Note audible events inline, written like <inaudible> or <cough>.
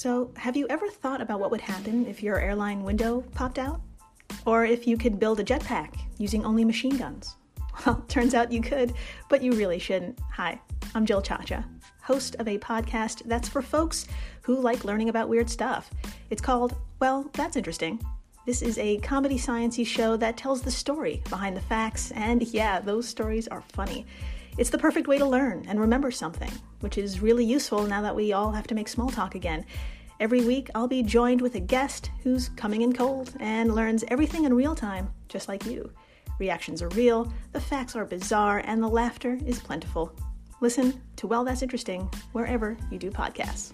So, have you ever thought about what would happen if your airline window popped out? Or if you could build a jetpack using only machine guns? <laughs> Well, turns out you could, but you really shouldn't. Hi, I'm Jill Chacha, host of a podcast that's for folks who like learning about weird stuff. It's called, well, that's interesting. This is a comedy sciencey show that tells the story behind the facts, and yeah, those stories are funny. It's the perfect way to learn and remember something, which is really useful now that we all have to make small talk again. Every week, I'll be joined with a guest who's coming in cold and learns everything in real time, just like you. Reactions are real, the facts are bizarre, and the laughter is plentiful. Listen to Well, That's Interesting wherever you do podcasts.